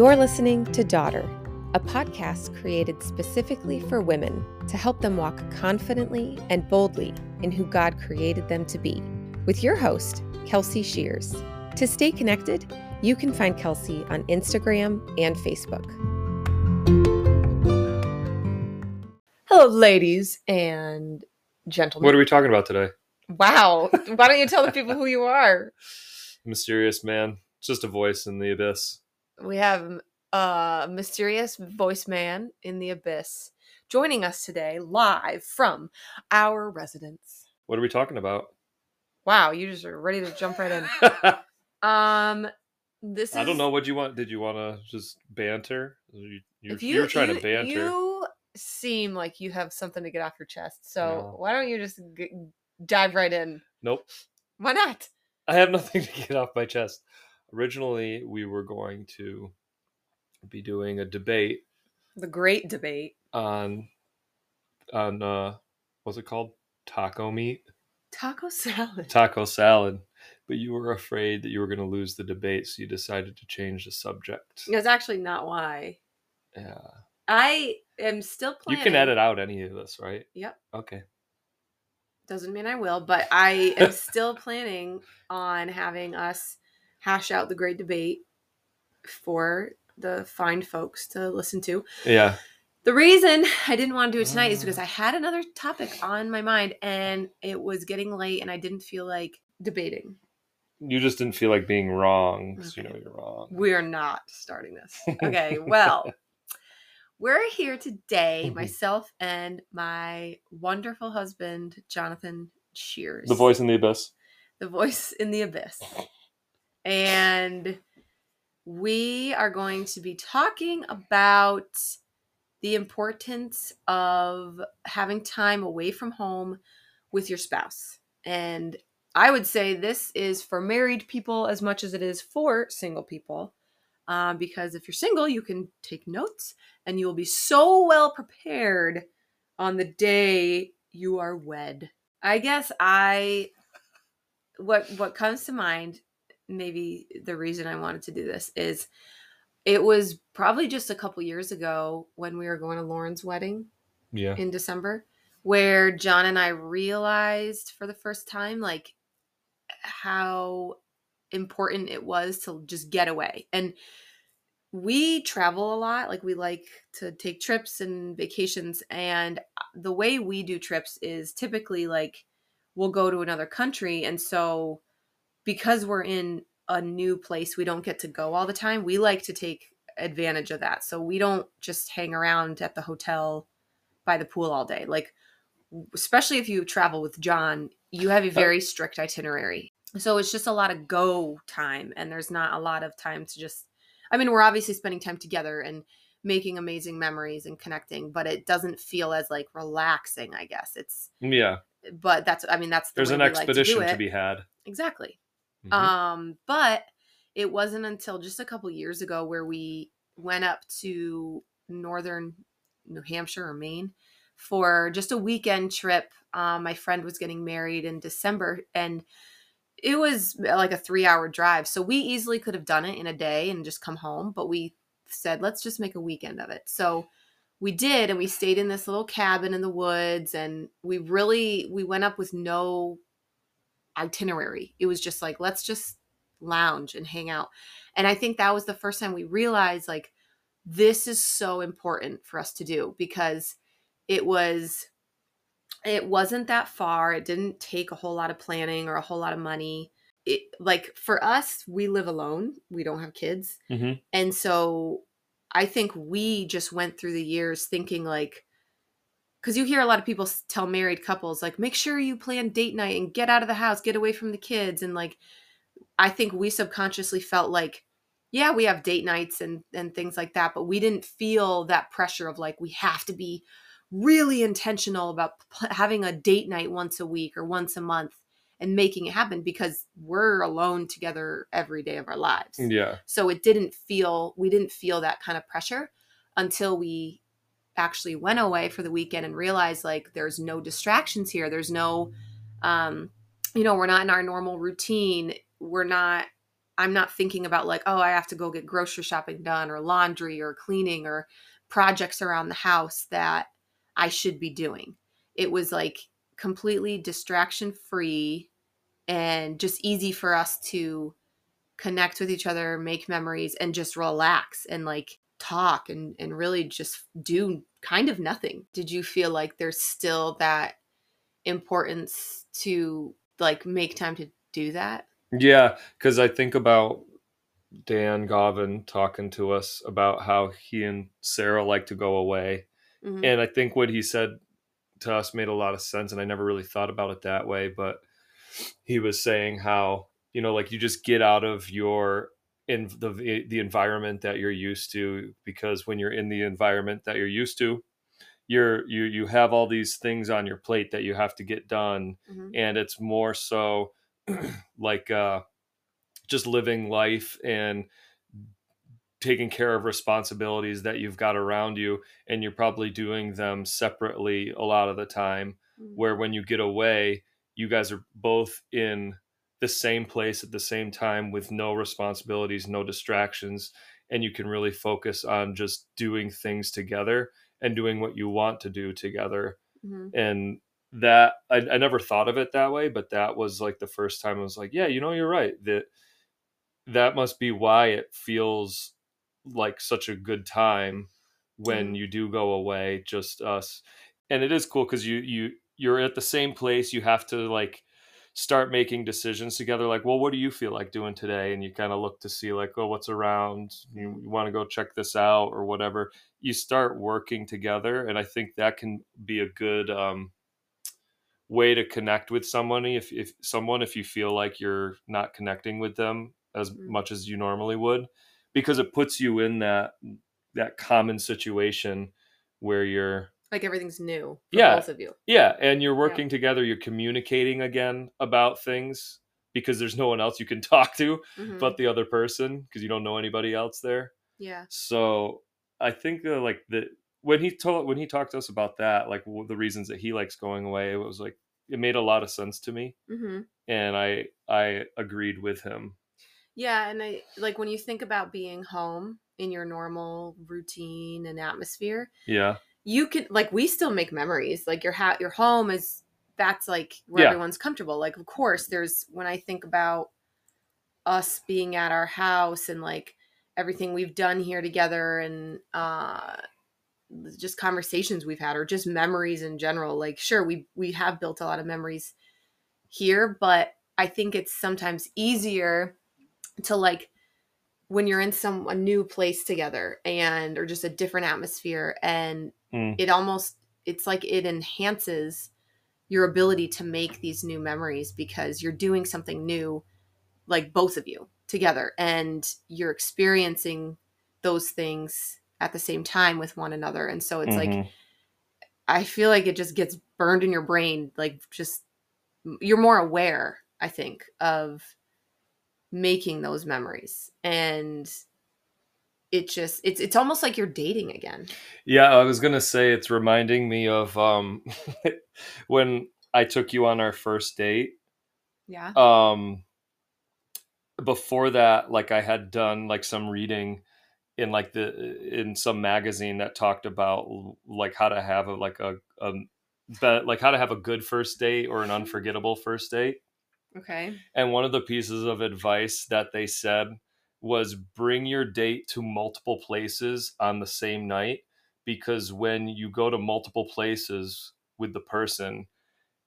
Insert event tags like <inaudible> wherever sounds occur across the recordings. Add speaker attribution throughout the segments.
Speaker 1: You're listening to Daughter, a podcast created specifically for women to help them walk confidently and boldly in who God created them to be, with your host, Kelsey Shears. To stay connected, you can find Kelsey on Instagram and Facebook. Hello, ladies and gentlemen.
Speaker 2: What are we talking about today?
Speaker 1: Wow. Why don't you tell the people who you are? <laughs>
Speaker 2: Mysterious man. It's just a voice in the abyss.
Speaker 1: We have a mysterious voice man in the abyss joining us today live from our residence.
Speaker 2: What are we talking about?
Speaker 1: Wow, you just are ready to jump right in. <laughs> Um, this is,
Speaker 2: I don't know what you want. Did you want to just banter? You, you're,
Speaker 1: you,
Speaker 2: you're trying
Speaker 1: you-
Speaker 2: to banter.
Speaker 1: You seem like you have something to get off your chest. So
Speaker 2: No.
Speaker 1: why don't you just g- dive right in?
Speaker 2: Nope.
Speaker 1: Why not?
Speaker 2: I have nothing to get off my chest. Originally, we were going to be doing a debate
Speaker 1: The great debate.
Speaker 2: on on uh what's it called? Taco meat,
Speaker 1: Taco salad.
Speaker 2: taco salad. But you were afraid that you were going to lose the debate, so you decided to change the subject.
Speaker 1: That's actually not why.
Speaker 2: Yeah.
Speaker 1: I am still planning.
Speaker 2: You can edit out any of this, right?
Speaker 1: Yep.
Speaker 2: Okay.
Speaker 1: Doesn't mean I will, but I am <laughs> still planning on having us hash out the great debate for the fine folks to listen to.
Speaker 2: Yeah.
Speaker 1: The reason I didn't want to do it tonight is mm. because I had another topic on my mind and it was getting late and I didn't feel like debating.
Speaker 2: You just didn't feel like being wrong, 'cause you
Speaker 1: Okay.
Speaker 2: know you're wrong.
Speaker 1: We're not starting this. <laughs> Okay, well, we're here today, mm-hmm. myself and my wonderful husband, Jonathan Shears.
Speaker 2: The voice in the abyss.
Speaker 1: the voice in the abyss. And we are going to be talking about the importance of having time away from home with your spouse. And I would say this is for married people as much as it is for single people. Um, because if you're single, you can take notes and you will be so well prepared on the day you are wed. I guess I what what comes to mind maybe the reason I wanted to do this is it was probably just a couple years ago when we were going to Lauren's wedding
Speaker 2: Yeah.
Speaker 1: in December where John and I realized for the first time like how important it was to just get away. And we travel a lot, like we like to take trips and vacations and the way we do trips is typically like we'll go to another country and so because we're in a new place we don't get to go all the time. We like to take advantage of that. So we don't just hang around at the hotel by the pool all day. Like especially if you travel with John, you have a oh. very strict itinerary. So it's just a lot of go time and there's not a lot of time to just I mean, we're obviously spending time together and making amazing memories and connecting, but it doesn't feel as like relaxing, I guess. It's
Speaker 2: Yeah.
Speaker 1: but that's I mean, that's the
Speaker 2: There's an
Speaker 1: we like to
Speaker 2: expedition to, be had.
Speaker 1: Exactly.
Speaker 2: Mhm.
Speaker 1: Um, but it wasn't until just a couple years ago where we went up to northern New Hampshire or Maine for just a weekend trip. Um, my friend was getting married in December and it was like a three hour drive. So we easily could have done it in a day and just come home, but we said, let's just make a weekend of it. So we did, and we stayed in this little cabin in the woods, and we really we went up with no itinerary. It was just like, let's just lounge and hang out. And I think that was the first time we realized like this is so important for us to do because it was it wasn't that far. It didn't take a whole lot of planning or a whole lot of money. It like for us, we live alone. We don't have kids.
Speaker 2: Mhm.
Speaker 1: And so I think we just went through the years thinking like because you hear a lot of people tell married couples like make sure you plan date night and get out of the house get away from the kids and like i think we subconsciously felt like yeah we have date nights and and things like that but we didn't feel that pressure of like we have to be really intentional about p- having a date night once a week or once a month and making it happen because we're alone together every day of our lives
Speaker 2: Yeah.
Speaker 1: so it didn't feel we didn't feel that kind of pressure until we actually went away for the weekend and realized like there's no distractions here there's no um you know we're not in our normal routine we're not I'm not thinking about like, oh, I have to go get grocery shopping done or laundry or cleaning or projects around the house that I should be doing. It was like completely distraction free and just easy for us to connect with each other, make memories, and just relax and like talk and, and really just do kind of nothing. Did you feel like there's still that importance to like make time to do that?
Speaker 2: Yeah, because I think about Dan Govin talking to us about how he and Sarah like to go away. Mm-hmm. And I think what he said to us made a lot of sense. And I never really thought about it that way. But he was saying how, you know, like you just get out of your in the the environment that you're used to because when you're in the environment that you're used to you're you you have all these things on your plate that you have to get done mm-hmm. and it's more so <clears throat> like uh just living life and taking care of responsibilities that you've got around you and you're probably doing them separately a lot of the time mm-hmm. where when you get away you guys are both in the same place at the same time with no responsibilities, no distractions, and you can really focus on just doing things together and doing what you want to do together. Mm-hmm. And that I, I never thought of it that way, but that was like the first time I was like, yeah, you know, you're right. That that must be why it feels like such a good time when mm-hmm. you do go away, just us. And it is cool because you you you're at the same place. You have to like start making decisions together like well what do you feel like doing today? And you kind of look to see like oh what's around? You, you want to go check this out or whatever. You start working together and i think that can be a good um, way to connect with someone if, if someone if you feel like you're not connecting with them as mm-hmm. much as you normally would because it puts you in that that common situation where you're
Speaker 1: like everything's new
Speaker 2: yeah
Speaker 1: both of you
Speaker 2: yeah and you're working yeah. together you're communicating again about things because there's no one else you can <laughs> talk to mm-hmm. but the other person because you don't know anybody else there
Speaker 1: yeah
Speaker 2: so i think uh, like the when he told when he talked to us about that like the reasons that he likes going away it was like it made a lot of sense to me mm-hmm. and i i agreed with him
Speaker 1: yeah and i like when you think about being home in your normal routine and atmosphere
Speaker 2: yeah
Speaker 1: you can like we still make memories. Like your hat, your home is that's like where yeah. everyone's comfortable. Like of course, there's when I think about us being at our house and like everything we've done here together and uh just conversations we've had or just memories in general like sure we we have built a lot of memories here but i think it's sometimes easier to like when you're in some a new place together and or just a different atmosphere and mm. it almost it's like it enhances your ability to make these new memories because you're doing something new like both of you together and you're experiencing those things at the same time with one another and so it's mm-hmm. like i feel like it just gets burned in your brain like just you're more aware i think of making those memories and it just it's it's almost like you're dating again.
Speaker 2: Yeah, I was gonna say it's reminding me of um <laughs> when I took you on our first date.
Speaker 1: Yeah.
Speaker 2: Um before that, like I had done like some reading in like the in some magazine that talked about like how to have a like a, a like how to have a good first date or an <laughs> unforgettable first date.
Speaker 1: Okay.
Speaker 2: And one of the pieces of advice that they said was bring your date to multiple places on the same night because when you go to multiple places with the person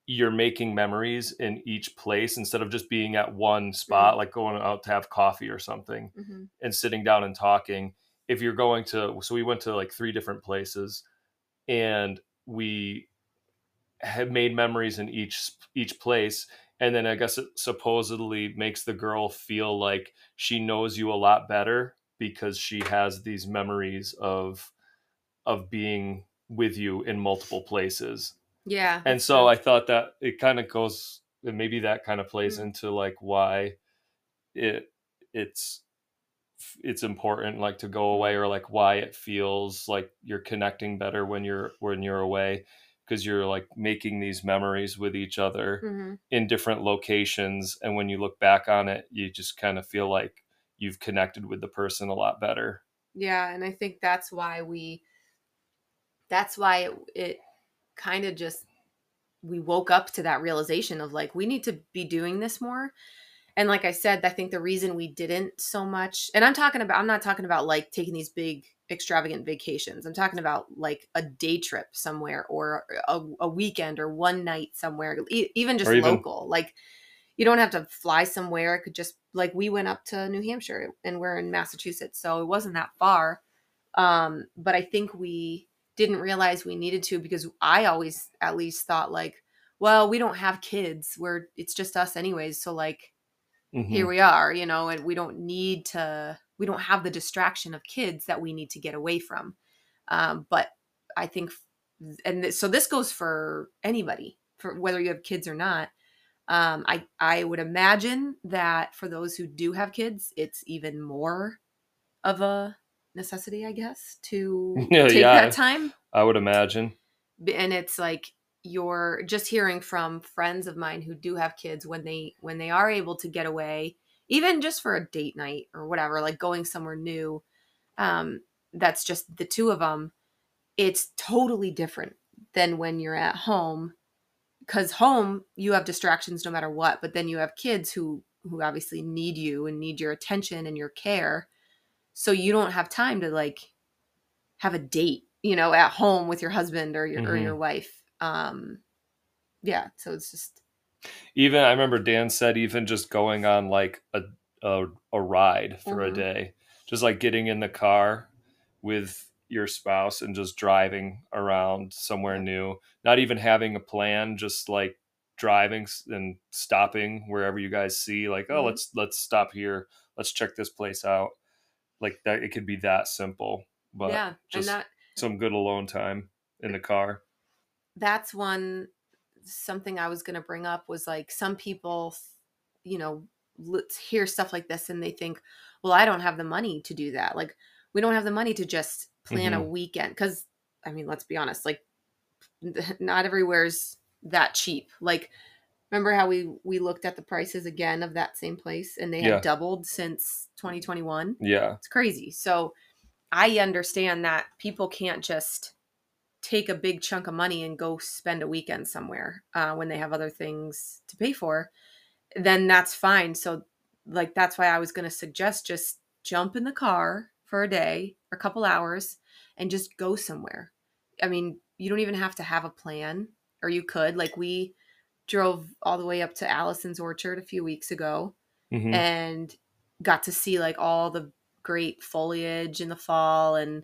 Speaker 2: you're making memories in each place instead of just being at one spot mm-hmm. like going out to have coffee or something mm-hmm. and sitting down and talking if you're going to so we went to like three different places and we had made memories in each each place and then I guess it supposedly makes the girl feel like she knows you a lot better because she has these memories of of being with you in multiple places.
Speaker 1: Yeah.
Speaker 2: And so. I thought that it kind of goes and maybe that kind of plays mm-hmm. into like why it it's it's important like to go away or like why it feels like you're connecting better when you're when you're away because you're like making these memories with each other mm-hmm. in different locations and when you look back on it you just kind of feel like you've connected with the person a lot better
Speaker 1: yeah and i think that's why we that's why it, it kind of just we woke up to that realization of like we need to be doing this more and like i said i think the reason we didn't so much and i'm talking about i'm not talking about like taking these big extravagant vacations i'm talking about like a day trip somewhere or a, a weekend or one night somewhere e- even just even, local like you don't have to fly somewhere it could just like we went up to new hampshire and we're in massachusetts so it wasn't that far um but i think we didn't realize we needed to because I always at least thought like, well, we don't have kids. We're it's just us anyways. So like mm-hmm. here we are, you know, and we don't need to we don't have the distraction of kids that we need to get away from. Um, but I think and th- so this goes for anybody, for whether you have kids or not. Um, I I would imagine that for those who do have kids, it's even more of a necessity, I guess, to <laughs> yeah, take yeah, that time.
Speaker 2: I would imagine.
Speaker 1: And it's like you're just hearing from friends of mine who do have kids when they when they are able to get away, even just for a date night or whatever, like going somewhere new. Um, that's just the two of them. It's totally different than when you're at home because home you have distractions no matter what but then you have kids who who obviously need you and need your attention and your care so you don't have time to like have a date you know at home with your husband or your mm-hmm. or your wife um yeah so it's just
Speaker 2: even i remember dan said even just going on like a a, a ride for mm-hmm. a day just like getting in the car with your spouse and just driving around somewhere new not even having a plan just like driving and stopping wherever you guys see like oh mm-hmm. let's let's stop here let's check this place out like that it could be that simple but yeah just and that, some good alone time in the car
Speaker 1: that's one something i was going to bring up was like some people you know hear stuff like this and they think well i don't have the money to do that. Like we don't have the money to just plan mm-hmm. a weekend because i mean let's be honest like <laughs> not everywhere's that cheap. Like remember how we we looked at the prices again of that same place and they had yeah. doubled since 2021
Speaker 2: yeah.
Speaker 1: It's crazy. So i understand that people can't just take a big chunk of money and go spend a weekend somewhere uh, when they have other things to pay for then that's fine so like that's why i was going to suggest just jump in the car for a day or a couple hours and just go somewhere i mean you don't even have to have a plan or you could like we drove all the way up to Allison's Orchard a few weeks ago mm-hmm. and got to see like all the great foliage in the fall and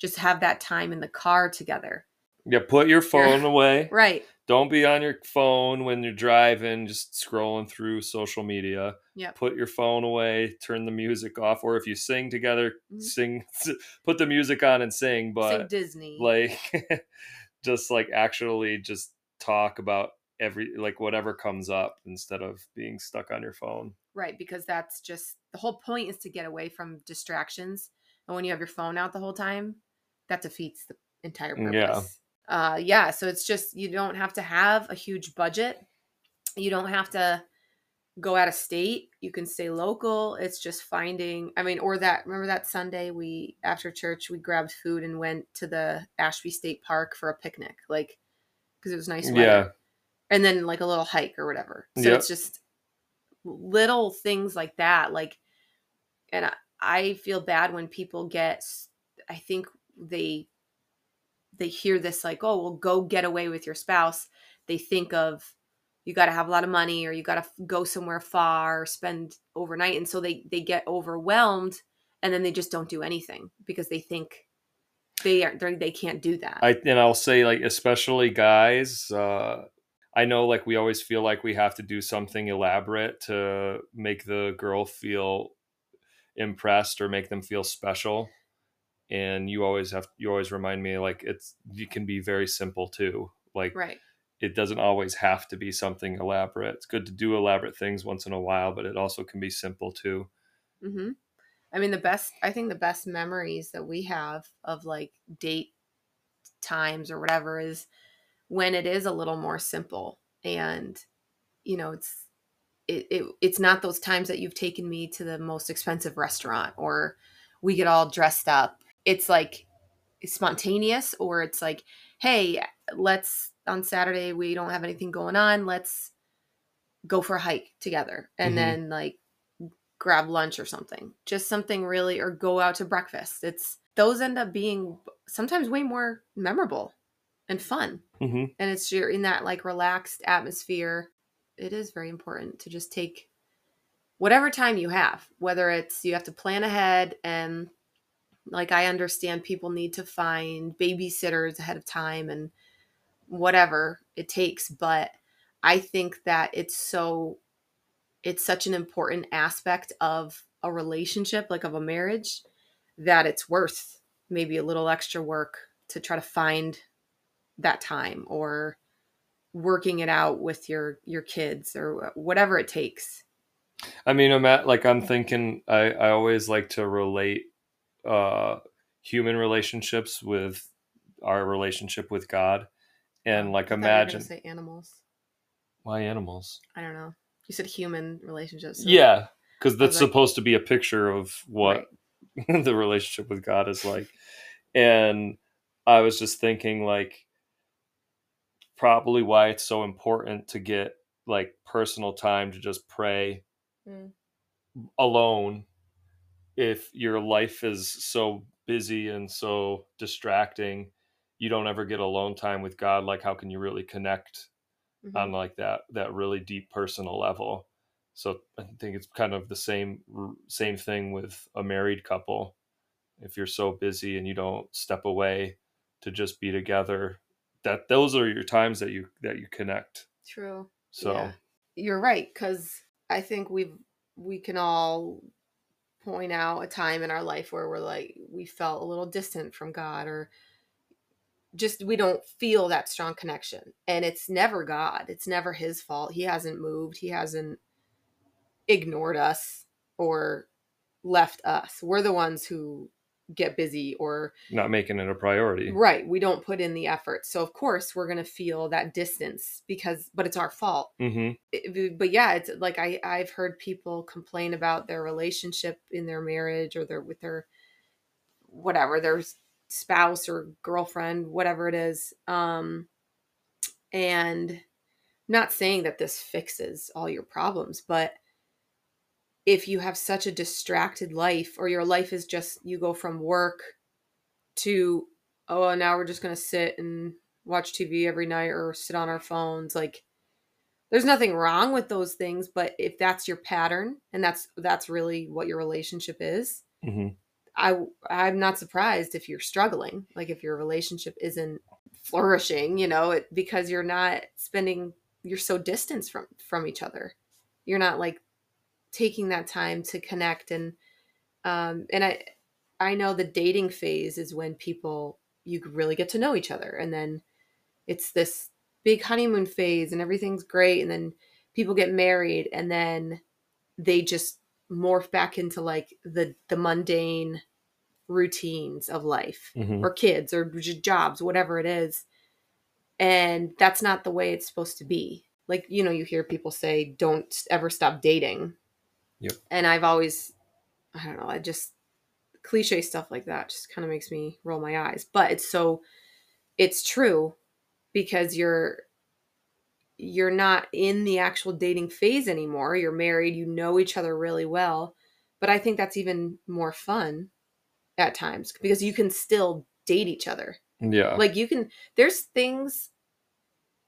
Speaker 1: just have that time in the car together.
Speaker 2: Yeah, put your phone away. <laughs>
Speaker 1: Right.
Speaker 2: Don't be on your phone when you're driving, just scrolling through social media.
Speaker 1: Yeah.
Speaker 2: Put your phone away, turn the music off, or if you sing together, mm-hmm. sing <laughs> put the music on and sing, but
Speaker 1: sing Disney.
Speaker 2: Like <laughs> just like actually just talk about every like whatever comes up instead of being stuck on your phone.
Speaker 1: Right, because that's just the whole point is to get away from distractions. And when you have your phone out the whole time, that defeats the entire mm, purpose. Yeah. Uh yeah, so it's just you don't have to have a huge budget. You don't have to go out of state. You can stay local. It's just finding I mean, or that remember that Sunday we after church we grabbed food and went to the Ashby State Park for a picnic. Like because it was nice weather. Yeah and then like a little hike or whatever. So yep. it's just little things like that. Like, and I, I feel bad when people get, I think they, they hear this like, oh, well, go get away with your spouse. They think of, you got to have a lot of money or you got to go somewhere far spend overnight. And so they, they get overwhelmed and then they just don't do anything because they think they are they can't do that.
Speaker 2: I and I'll say like especially guys, uh, I know like we always feel like we have to do something elaborate to make the girl feel impressed or make them feel special. And you always have you always remind me like it's you can be very simple too. Like
Speaker 1: right.
Speaker 2: it doesn't always have to be something elaborate. It's good to do elaborate things once in a while, but it also can be simple too.
Speaker 1: Mhm. I mean the best I think the best memories that we have of like date times or whatever is when it is a little more simple and you know it's it, it it's not those times that you've taken me to the most expensive restaurant or we get all dressed up it's like spontaneous or it's like hey let's on saturday we don't have anything going on let's go for a hike together. And mm-hmm. then like grab lunch or something. Just something really or go out to breakfast. It's those end up being sometimes way more memorable and fun. Mm-hmm. and it's you're in that like relaxed atmosphere. It is very important to just take whatever time you have whether it's you have to plan ahead and like i understand people need to find babysitters ahead of time and whatever it takes but i think that it's so it's such an important aspect of a relationship like of a marriage that it's worth maybe a little extra work to try to find that time or working it out with your your kids or whatever it takes.
Speaker 2: I mean i'm at like i'm thinking i i always like to relate uh human relationships with our relationship with god. And like imagine
Speaker 1: say animals.
Speaker 2: Why animals?
Speaker 1: I don't know. You said human relationships
Speaker 2: so yeah because that's supposed to be a picture of what right. <laughs> the relationship with god is like. And i was just thinking like probably why it's so important to get like personal time to just pray mm. alone if your life is so busy and so distracting you don't ever get alone time with god like how can you really connect mm-hmm. on like that that really deep personal level so i think it's kind of the same same thing with a married couple if you're so busy and you don't step away to just be together that those are your times that you that you connect
Speaker 1: true
Speaker 2: so yeah.
Speaker 1: you're right because i think we've we can all point out a time in our life where we're like we felt a little distant from god or just we don't feel that strong connection and it's never god it's never his fault he hasn't moved he hasn't ignored us or left us. We're the ones who get busy or
Speaker 2: not making it a priority.
Speaker 1: Right. We don't put in the effort. So of course we're going to feel that distance because but it's our fault. Mm-hmm. It, but yeah, it's like I I've heard people complain about their relationship in their marriage or their with their whatever their spouse or girlfriend whatever it is um and not saying that this fixes all your problems but if you have such a distracted life or your life is just you go from work to oh now we're just going to sit and watch TV every night or sit on our phones like there's nothing wrong with those things but if that's your pattern and that's that's really what your relationship is mm-hmm. i i'm not surprised if you're struggling like if your relationship isn't flourishing you know it, because you're not spending you're so distanced from from each other you're not like taking that time to connect and um and i i know the dating phase is when people you really get to know each other and then it's this big honeymoon phase and everything's great and then people get married and then they just morph back into like the the mundane routines of life mm-hmm. or kids or jobs whatever it is. And that's not the way it's supposed to be. Like you know you hear people say don't ever stop dating
Speaker 2: Yep.
Speaker 1: And I've always, I don't know, I just cliche stuff like that just kind of makes me roll my eyes. But it's so, it's true because you're you're not in the actual dating phase anymore. You're married, you know each other really well. But I think that's even more fun at times because you can still date each other.
Speaker 2: Yeah.
Speaker 1: Like you can there's things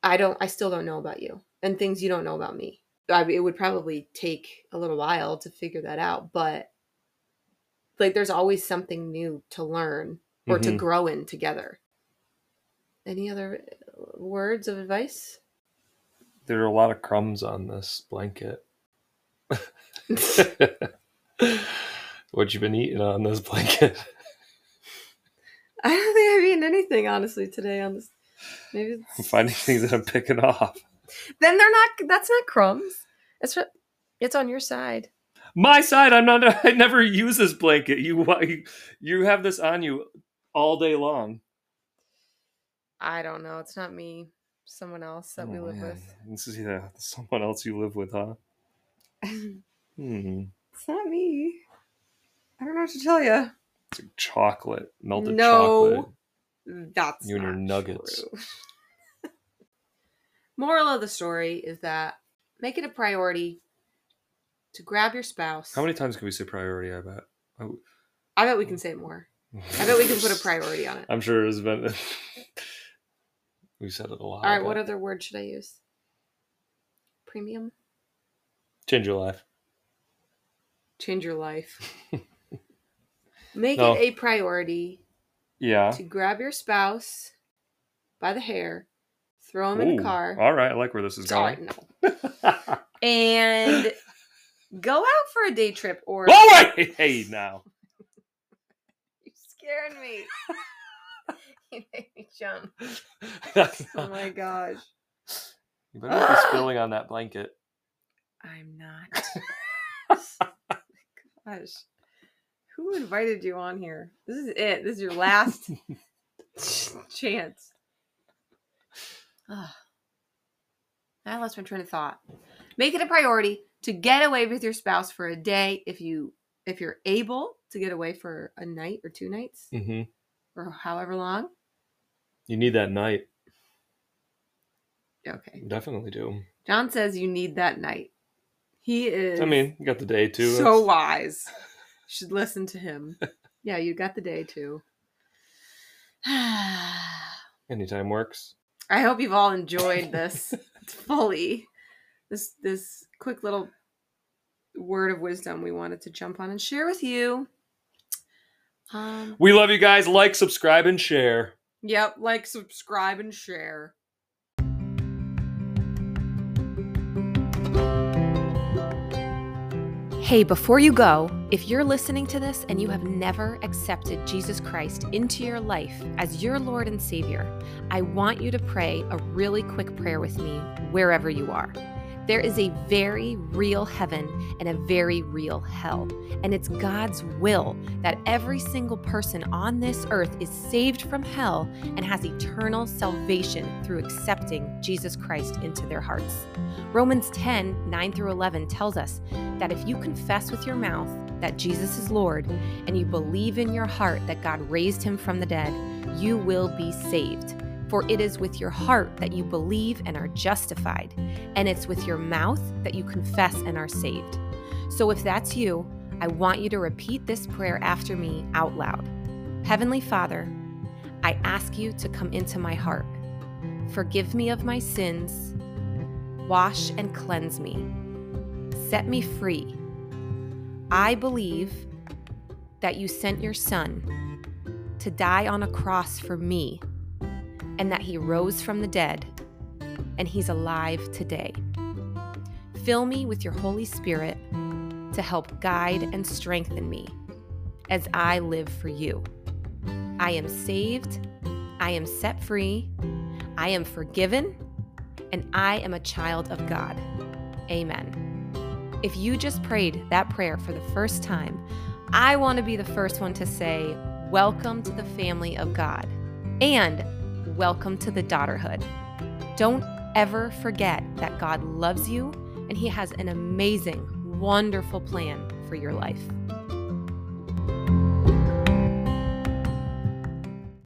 Speaker 1: I don't I still don't know about you and things you don't know about me. I, mean, it would probably take a little while to figure that out, but like there's always something new to learn or mm-hmm. to grow in together. Any other uh, words of advice?
Speaker 2: There are a lot of crumbs on this blanket. <laughs> what you been eating on this blanket?
Speaker 1: I don't think I've eaten anything honestly today on this. Maybe
Speaker 2: I'm finding things that I'm picking off.
Speaker 1: Then they're not. That's not crumbs. It's it's on your side.
Speaker 2: My side. I'm not. <laughs> I never use this blanket. You you have this on you all day long.
Speaker 1: I don't know. It's not me. someone else that oh, we live man. with.
Speaker 2: This is yeah, someone else you live with, huh? <laughs>
Speaker 1: hmm. It's not me. I don't know what to tell you.
Speaker 2: It's like chocolate, melted no, chocolate.
Speaker 1: That's
Speaker 2: you and your nuggets. <laughs>
Speaker 1: Moral of the story is that make it a priority to grab your spouse.
Speaker 2: How many times can we say priority? I bet. Oh.
Speaker 1: I bet we can say more. I bet we can put a priority on it.
Speaker 2: I'm sure it's been. <laughs> we said it a lot.
Speaker 1: All right, what other word should I use? Premium.
Speaker 2: Change your life.
Speaker 1: Change your life. <laughs> Make no. it a priority.
Speaker 2: Yeah.
Speaker 1: To grab your spouse by the hair, throw him Ooh, in a car.
Speaker 2: All right, I like where this is going. no. <laughs>
Speaker 1: and go out for a day trip or.
Speaker 2: All right, <laughs> hey now. <laughs>
Speaker 1: You're scaring me. you made me jump. oh my gosh.
Speaker 2: You better not be spilling on that blanket. <gasps>
Speaker 1: I'm not. Oh gosh. Who invited you on here? This is it. This is your last chance. Ugh. I lost my train of thought. Make it a priority to get away with your spouse for a day if you if you're able to get away for a night or two nights
Speaker 2: mm-hmm.
Speaker 1: or however long.
Speaker 2: You need that night.
Speaker 1: Okay.
Speaker 2: Definitely do.
Speaker 1: John says you need that night. He is.
Speaker 2: I mean, you got the day too.
Speaker 1: So That's... wise. <laughs> should listen to him. <laughs> yeah, you got the day too. <sighs>
Speaker 2: Anytime works.
Speaker 1: I hope you've all enjoyed this fully. This this quick little word of wisdom we wanted to jump on and share with you.
Speaker 2: Um, we love you guys. Like, subscribe, and share.
Speaker 1: Yep, like, subscribe, and share. Hey, before you go, if you're listening to this and you have never accepted Jesus Christ into your life as your Lord and Savior, I want you to pray a really quick prayer with me wherever you are. There is a very real heaven and a very real hell. And it's God's will that every single person on this earth is saved from hell and has eternal salvation through accepting Jesus Christ into their hearts. Romans 10 9 through 11 tells us that if you confess with your mouth that Jesus is Lord and you believe in your heart that God raised him from the dead, you will be saved. For it is with your heart that you believe and are justified, and it's with your mouth that you confess and are saved. So if that's you, I want you to repeat this prayer after me out loud. Heavenly Father, I ask you to come into my heart. Forgive me of my sins, wash and cleanse me, set me free. I believe that you sent your Son to die on a cross for me and that he rose from the dead and he's alive today. Fill me with your Holy Spirit to help guide and strengthen me as I live for you. I am saved, I am set free, I am forgiven, and I am a child of God. Amen. If you just prayed that prayer for the first time, I want to be the first one to say, Welcome to the family of God. And welcome to the daughterhood. Don't ever forget that God loves you and He has an amazing, wonderful plan for your life.